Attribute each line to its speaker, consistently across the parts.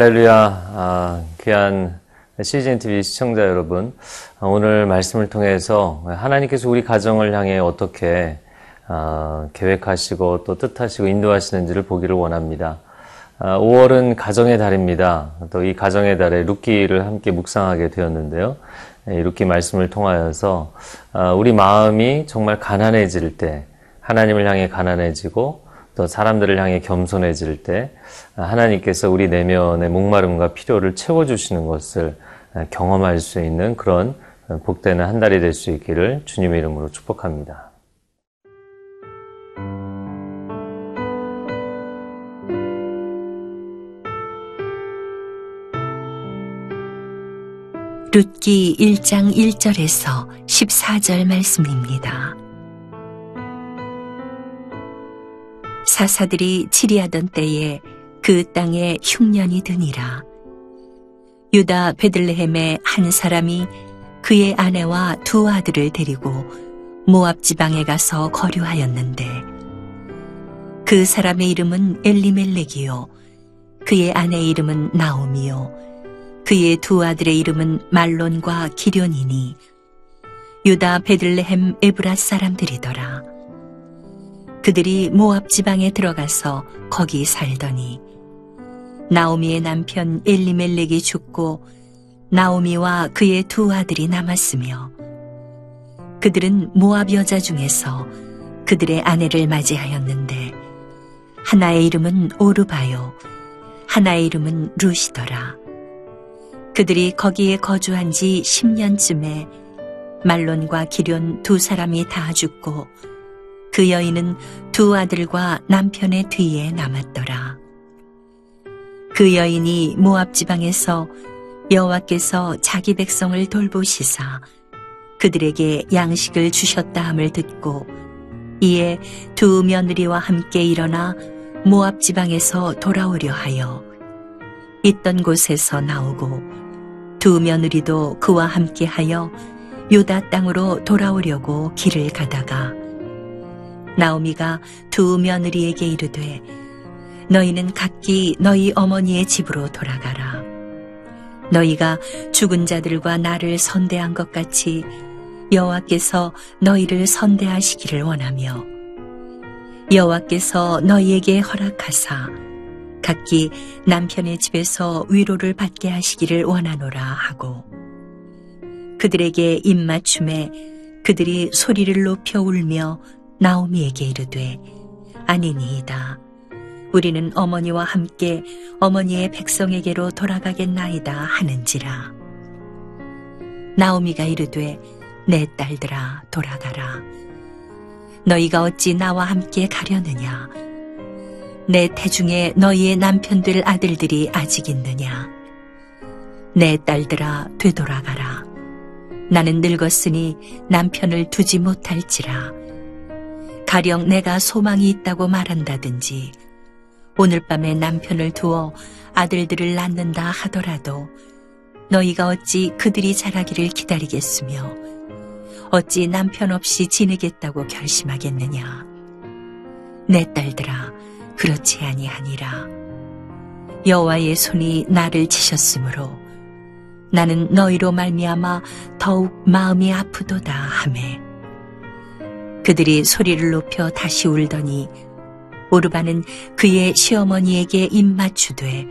Speaker 1: 할렐루야, 아, 귀한 CGN TV 시청자 여러분, 아, 오늘 말씀을 통해서 하나님께서 우리 가정을 향해 어떻게 아, 계획하시고 또 뜻하시고 인도하시는지를 보기를 원합니다. 5월은 가정의 달입니다. 또 이 가정의 달에 룻기를 함께 묵상하게 되었는데요. 이 룻기 말씀을 통하여서 우리 마음이 정말 가난해질 때 하나님을 향해 가난해지고 또 사람들을 향해 겸손해질 때 하나님께서 우리 내면의 목마름과 필요를 채워주시는 것을 경험할 수 있는 그런 복되는 한 달이 될 수 있기를 주님의 이름으로 축복합니다.
Speaker 2: 룻기 1장 1절에서 14절 말씀입니다. 사사들이 치리하던 때에 그 땅에 흉년이 드니라. 유다 베들레헴의 한 사람이 그의 아내와 두 아들을 데리고 모압 지방에 가서 거류하였는데 그 사람의 이름은 엘리멜렉이요 그의 아내의 이름은 나오미요 그의 두 아들의 이름은 말론과 기련이니 유다 베들레헴 에브라 사람들이더라. 그들이 모압 지방에 들어가서 거기 살더니 나오미의 남편 엘리멜렉이 죽고 나오미와 그의 두 아들이 남았으며 그들은 모압 여자 중에서 그들의 아내를 맞이하였는데 하나의 이름은 오르바요 하나의 이름은 루시더라. 그들이 거기에 거주한 지 10년쯤에 말론과 기련 두 사람이 다 죽고 그 여인은 두 아들과 남편의 뒤에 남았더라. 그 여인이 모압 지방에서 여호와께서 자기 백성을 돌보시사 그들에게 양식을 주셨다 함을 듣고 이에 두 며느리와 함께 일어나 모압 지방에서 돌아오려 하여 있던 곳에서 나오고 두 며느리도 그와 함께하여 유다 땅으로 돌아오려고 길을 가다가 나오미가 두 며느리에게 이르되 너희는 각기 너희 어머니의 집으로 돌아가라. 너희가 죽은 자들과 나를 선대한 것 같이 여호와께서 너희를 선대하시기를 원하며 여호와께서 너희에게 허락하사 각기 남편의 집에서 위로를 받게 하시기를 원하노라 하고 그들에게 입맞춤에 그들이 소리를 높여 울며 나오미에게 이르되 아니니이다. 우리는 어머니와 함께 어머니의 백성에게로 돌아가겠나이다 하는지라. 나오미가 이르되 내 딸들아 돌아가라. 너희가 어찌 나와 함께 가려느냐? 내 태중에 너희의 남편들 아들들이 아직 있느냐? 내 딸들아 되돌아가라. 나는 늙었으니 남편을 두지 못할지라. 가령 내가 소망이 있다고 말한다든지 오늘 밤에 남편을 두어 아들들을 낳는다 하더라도 너희가 어찌 그들이 자라기를 기다리겠으며 어찌 남편 없이 지내겠다고 결심하겠느냐? 내 딸들아, 그렇지 아니하니라. 여호와의 손이 나를 치셨으므로 나는 너희로 말미암아 더욱 마음이 아프도다 하매 그들이 소리를 높여 다시 울더니 오르바는 그의 시어머니에게 입맞추되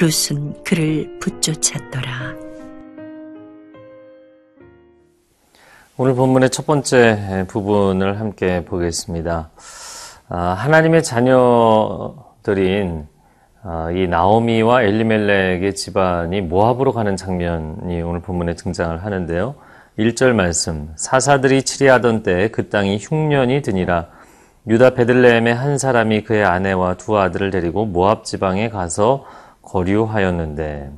Speaker 2: 룻은 그를 붙쫓았더라.
Speaker 1: 오늘 본문의 첫 번째 부분을 함께 보겠습니다. 아, 하나님의 자녀들인 아, 이 나오미와 엘리멜렉의 집안이 모압으로 가는 장면이 오늘 본문에 등장을 하는데요. 1절 말씀 사사들이 치리하던 때에 그 땅이 흉년이 드니라 유다 베들레헴의 한 사람이 그의 아내와 두 아들을 데리고 모압 지방에 가서 거류하였는데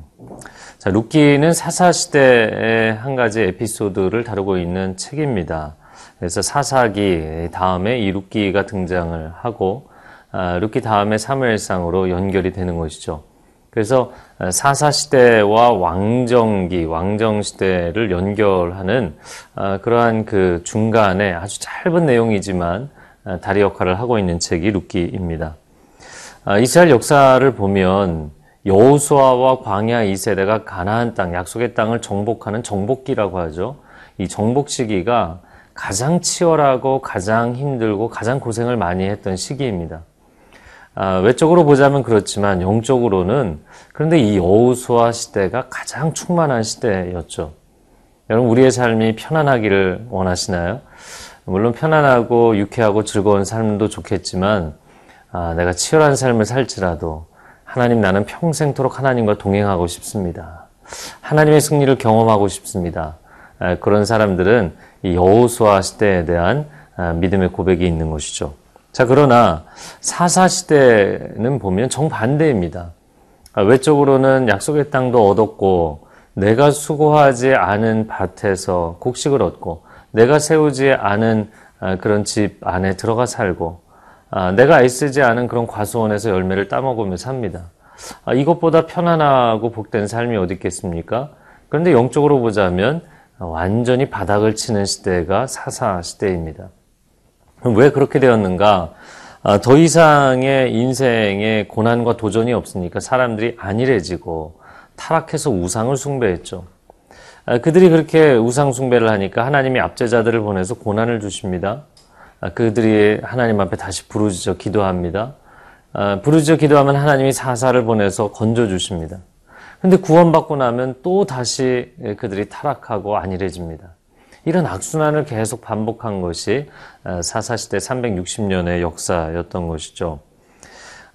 Speaker 1: 자, 루키는 사사 시대의 한 가지 에피소드를 다루고 있는 책입니다. 그래서 사사기 다음에 이 룻기가 등장을 하고 아, 룻기 다음에 사무엘상으로 연결이 되는 것이죠. 그래서 사사 시대와 왕정기, 왕정 시대를 연결하는 아, 그러한 그 중간에 아주 짧은 내용이지만 아, 다리 역할을 하고 있는 책이 룻기입니다. 이스라엘 역사를 보면 여호수아와 광야 2세대가 가나안 땅, 약속의 땅을 정복하는 정복기라고 하죠. 이 정복 시기가 가장 치열하고 가장 힘들고 가장 고생을 많이 했던 시기입니다. 아, 외적으로 보자면 그렇지만 영적으로는 그런데 이 여호수아 시대가 가장 충만한 시대였죠. 여러분 우리의 삶이 편안하기를 원하시나요? 물론 편안하고 유쾌하고 즐거운 삶도 좋겠지만 아, 내가 치열한 삶을 살지라도 하나님 나는 평생토록 하나님과 동행하고 싶습니다. 하나님의 승리를 경험하고 싶습니다. 아, 그런 사람들은 이 여호수아 시대에 대한 아, 믿음의 고백이 있는 것이죠. 자, 그러나 사사 시대는 보면 정반대입니다. 아, 외적으로는 약속의 땅도 얻었고 내가 수고하지 않은 밭에서 곡식을 얻고 내가 세우지 않은 그런 집 안에 들어가 살고 내가 애쓰지 않은 그런 과수원에서 열매를 따먹으며 삽니다. 이것보다 편안하고 복된 삶이 어디 있겠습니까? 그런데 영적으로 보자면 완전히 바닥을 치는 시대가 사사 시대입니다. 왜 그렇게 되었는가? 아, 더 이상의 인생의 고난과 도전이 없으니까 사람들이 안일해지고 타락해서 우상을 숭배했죠. 아, 그들이 그렇게 우상 숭배를 하니까 하나님이 압제자들을 보내서 고난을 주십니다. 아, 그들이 하나님 앞에 다시 부르짖어 기도합니다. 부르짖어 기도하면 하나님이 사사를 보내서 건져 주십니다. 근데 구원받고 나면 또 다시 그들이 타락하고 안일해집니다. 이런 악순환을 계속 반복한 것이 어, 사사시대 360년의 역사였던 것이죠.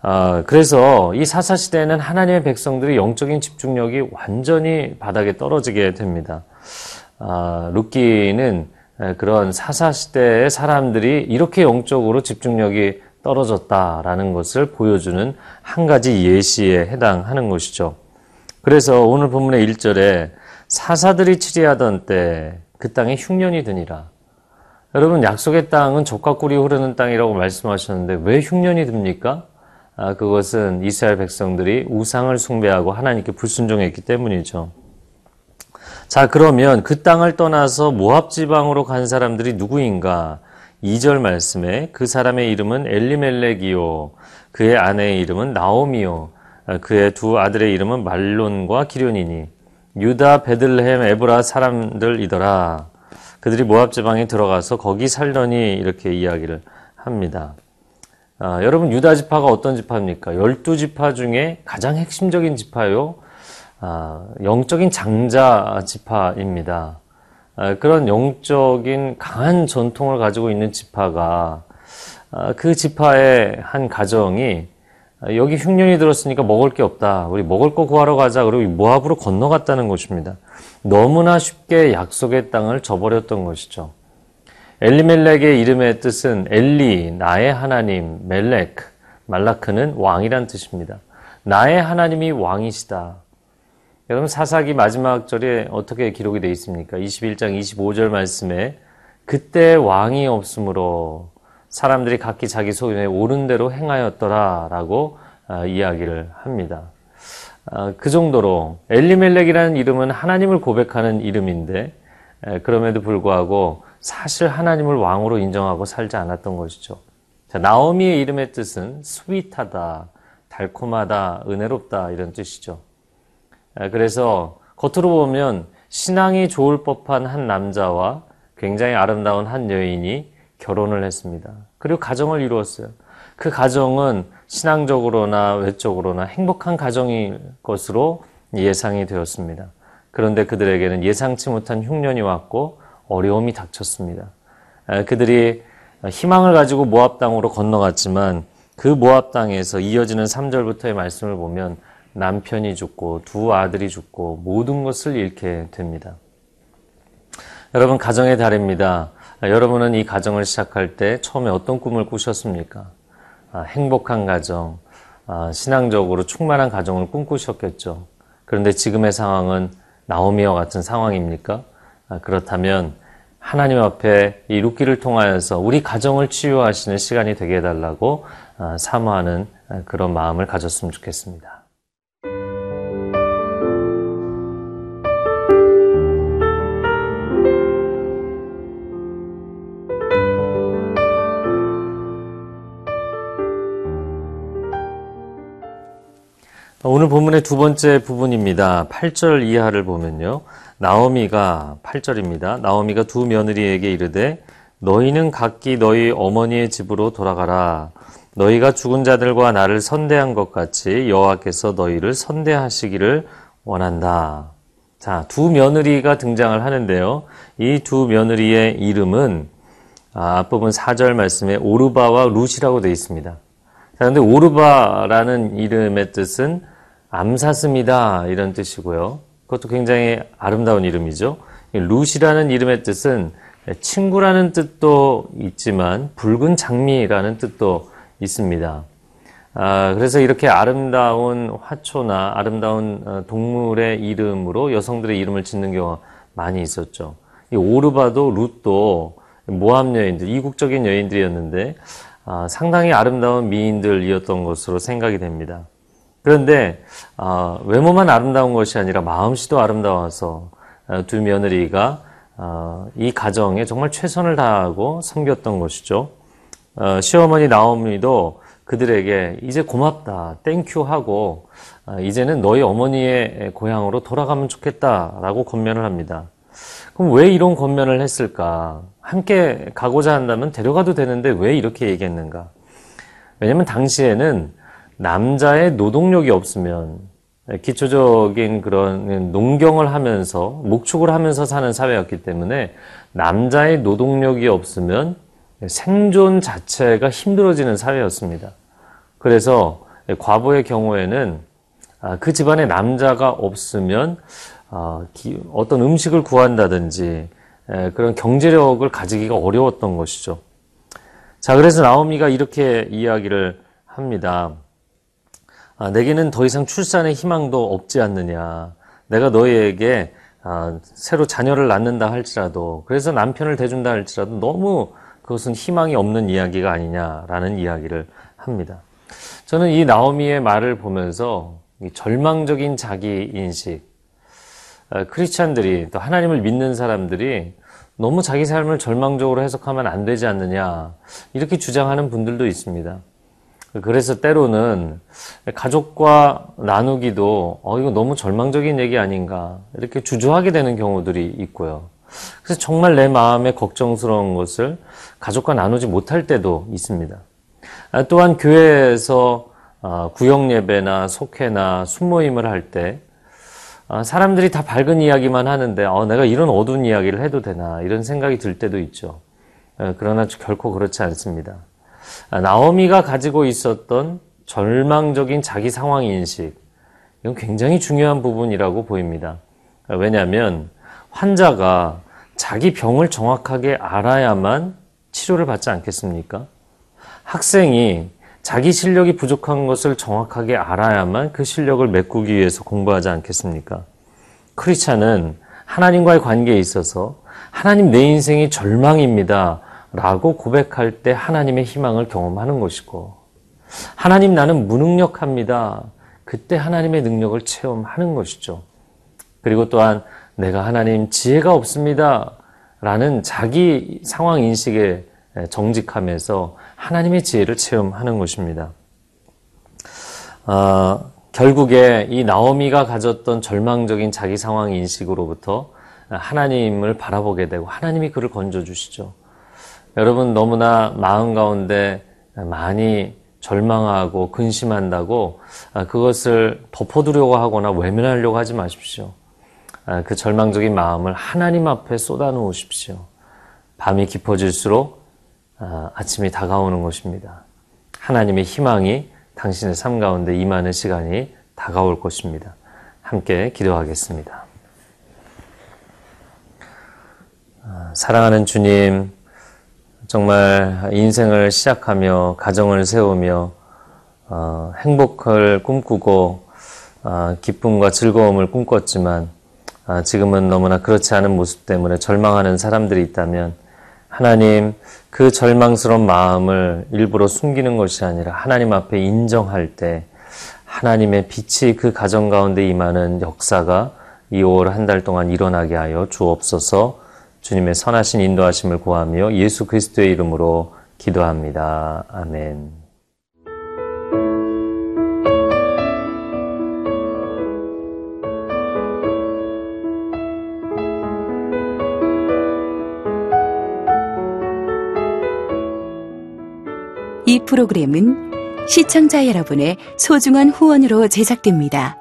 Speaker 1: 어, 그래서 이 사사시대에는 하나님의 백성들이 영적인 집중력이 완전히 바닥에 떨어지게 됩니다. 어, 루키는 그런 사사시대의 사람들이 이렇게 영적으로 집중력이 떨어졌다라는 것을 보여주는 한 가지 예시에 해당하는 것이죠. 그래서 오늘 본문의 1절에 사사들이 치리하던 때 그 땅에 흉년이 드니라. 여러분 약속의 땅은 젖과 꿀이 흐르는 땅이라고 말씀하셨는데 왜 흉년이 듭니까? 아, 그것은 이스라엘 백성들이 우상을 숭배하고 하나님께 불순종했기 때문이죠. 자, 그러면 그 땅을 떠나서 모압 지방으로 간 사람들이 누구인가? 2절 말씀에 그 사람의 이름은 엘리멜렉이요. 그의 아내의 이름은 나오미요. 아, 그의 두 아들의 이름은 말론과 기련이니 유다 베들레헴 에브라 사람들이더라. 그들이 모압 지방에 들어가서 거기 살더니 이렇게 이야기를 합니다. 아, 여러분 유다 지파가 어떤 지파입니까? 열두 지파 중에 가장 핵심적인 지파요. 아, 영적인 장자 지파입니다. 아, 그런 영적인 강한 전통을 가지고 있는 지파가 아, 그 지파의 한 가정이 여기 흉년이 들었으니까 먹을 게 없다. 우리 먹을 거 구하러 가자. 그리고 모압으로 건너갔다는 것입니다. 너무나 쉽게 약속의 땅을 저버렸던 것이죠. 엘리멜렉의 이름의 뜻은 엘리, 나의 하나님, 멜렉, 말라크는 왕이란 뜻입니다. 나의 하나님이 왕이시다. 여러분 사사기 마지막 절에 어떻게 기록이 되어 있습니까? 21장 25절 말씀에 그때 왕이 없으므로 사람들이 각기 자기 소견에 옳은 대로 행하였더라라고 아, 이야기를 합니다. 아, 그 정도로 엘리멜렉이라는 이름은 하나님을 고백하는 이름인데 그럼에도 불구하고 사실 하나님을 왕으로 인정하고 살지 않았던 것이죠. 자, 나오미의 이름의 뜻은 스윗하다, 달콤하다, 은혜롭다 이런 뜻이죠. 그래서 겉으로 보면 신앙이 좋을 법한 한 남자와 굉장히 아름다운 한 여인이 결혼을 했습니다. 그리고 가정을 이루었어요. 그 가정은 신앙적으로나 외적으로나 행복한 가정일 것으로 예상이 되었습니다. 그런데 그들에게는 예상치 못한 흉년이 왔고 어려움이 닥쳤습니다. 그들이 희망을 가지고 모압 땅으로 건너갔지만 그 모압 땅에서 이어지는 3절부터의 말씀을 보면 남편이 죽고 두 아들이 죽고 모든 것을 잃게 됩니다. 여러분 가정의 달입니다. 아, 여러분은 이 가정을 시작할 때 처음에 어떤 꿈을 꾸셨습니까? 아, 행복한 가정, 아, 신앙적으로 충만한 가정을 꿈꾸셨겠죠. 그런데 지금의 상황은 나오미와 같은 상황입니까? 아, 그렇다면 하나님 앞에 이 룻기를 통하여서 우리 가정을 치유하시는 시간이 되게 해달라고 아, 사모하는 아, 그런 마음을 가졌으면 좋겠습니다. 오늘 본문의 두 번째 부분입니다. 8절 이하를 보면요. 나오미가 8절입니다. 나오미가 두 며느리에게 이르되 너희는 각기 너희 어머니의 집으로 돌아가라. 너희가 죽은 자들과 나를 선대한 것 같이 여호와께서 너희를 선대하시기를 원한다. 자, 두 며느리가 등장을 하는데요. 이 두 며느리의 이름은 아, 앞부분 4절 말씀에 오르바와 룻이라고 되어 있습니다. 자, 근데 오르바라는 이름의 뜻은 암사슴이다 이런 뜻이고요. 그것도 굉장히 아름다운 이름이죠. 이 룻이라는 이름의 뜻은 친구라는 뜻도 있지만 붉은 장미라는 뜻도 있습니다. 아, 그래서 이렇게 아름다운 화초나 아름다운 어, 동물의 이름으로 여성들의 이름을 짓는 경우가 많이 있었죠. 이 오르바도 룻도 모압 여인들, 이국적인 여인들이었는데 아, 상당히 아름다운 미인들이었던 것으로 생각이 됩니다. 그런데 아, 외모만 아름다운 것이 아니라 마음씨도 아름다워서 아, 두 며느리가 아, 이 가정에 정말 최선을 다하고 섬겼던 것이죠. 어, 시어머니 나오미도 그들에게 이제 고맙다, thank you 하고 아, 이제는 너희 어머니의 고향으로 돌아가면 좋겠다라고 권면을 합니다. 그럼 왜 이런 권면을 했을까? 함께 가고자 한다면 데려가도 되는데 왜 이렇게 얘기했는가? 왜냐면 당시에는 남자의 노동력이 없으면 기초적인 그런 농경을 하면서 목축을 하면서 사는 사회였기 때문에 남자의 노동력이 없으면 생존 자체가 힘들어지는 사회였습니다. 그래서 과거의 경우에는 아, 그 집안에 남자가 없으면 아, 어떤 음식을 구한다든지 그런 경제력을 가지기가 어려웠던 것이죠. 자, 그래서 나오미가 이렇게 이야기를 합니다. 아, 내게는 더 이상 출산의 희망도 없지 않느냐. 내가 너희에게 아, 새로 자녀를 낳는다 할지라도, 그래서 남편을 대준다 할지라도 너무 그것은 희망이 없는 이야기가 아니냐라는 이야기를 합니다. 저는 이 나오미의 말을 보면서 절망적인 자기 인식, 아, 크리스찬들이 또 하나님을 믿는 사람들이 너무 자기 삶을 절망적으로 해석하면 안 되지 않느냐 이렇게 주장하는 분들도 있습니다. 그래서 때로는 가족과 나누기도 어 이거 너무 절망적인 얘기 아닌가 이렇게 주저하게 되는 경우들이 있고요. 그래서 정말 내 마음에 걱정스러운 것을 가족과 나누지 못할 때도 있습니다. 아, 또한 교회에서 아, 구역 예배나 속회나 순모임을 할때 아, 사람들이 다 밝은 이야기만 하는데 어, 내가 이런 어두운 이야기를 해도 되나 이런 생각이 들 때도 있죠. 그러나 결코 그렇지 않습니다. 나오미가 가지고 있었던 절망적인 자기 상황 인식, 이건 굉장히 중요한 부분이라고 보입니다. 왜냐하면 환자가 자기 병을 정확하게 알아야만 치료를 받지 않겠습니까? 학생이 자기 실력이 부족한 것을 정확하게 알아야만 그 실력을 메꾸기 위해서 공부하지 않겠습니까? 크리스찬은 하나님과의 관계에 있어서 하나님 내 인생이 절망입니다. 라고 고백할 때 하나님의 희망을 경험하는 것이고, 하나님 나는 무능력합니다. 그때 하나님의 능력을 체험하는 것이죠. 그리고 또한 내가 하나님 지혜가 없습니다. 라는 자기 상황 인식에 정직하면서 하나님의 지혜를 체험하는 것입니다. 어, 결국에 이 나오미가 가졌던 절망적인 자기 상황 인식으로부터 하나님을 바라보게 되고 하나님이 그를 건져주시죠. 여러분 너무나 마음 가운데 많이 절망하고 근심한다고 아, 그것을 덮어두려고 하거나 외면하려고 하지 마십시오. 아, 그 절망적인 마음을 하나님 앞에 쏟아놓으십시오. 밤이 깊어질수록 아, 아침이 다가오는 것입니다. 하나님의 희망이 당신의 삶 가운데 임하는 시간이 다가올 것입니다. 함께 기도하겠습니다. 사랑하는 주님, 정말 인생을 시작하며 가정을 세우며 어, 행복을 꿈꾸고 어, 기쁨과 즐거움을 꿈꿨지만 어, 지금은 너무나 그렇지 않은 모습 때문에 절망하는 사람들이 있다면 하나님 그 절망스러운 마음을 일부러 숨기는 것이 아니라 하나님 앞에 인정할 때 하나님의 빛이 그 가정 가운데 임하는 역사가 이 5월 한 달 동안 일어나게 하여 주옵소서 주님의 선하신 인도하심을 구하며 예수 그리스도의 이름으로 기도합니다. 아멘.
Speaker 3: 이 프로그램은 시청자 여러분의 소중한 후원으로 제작됩니다.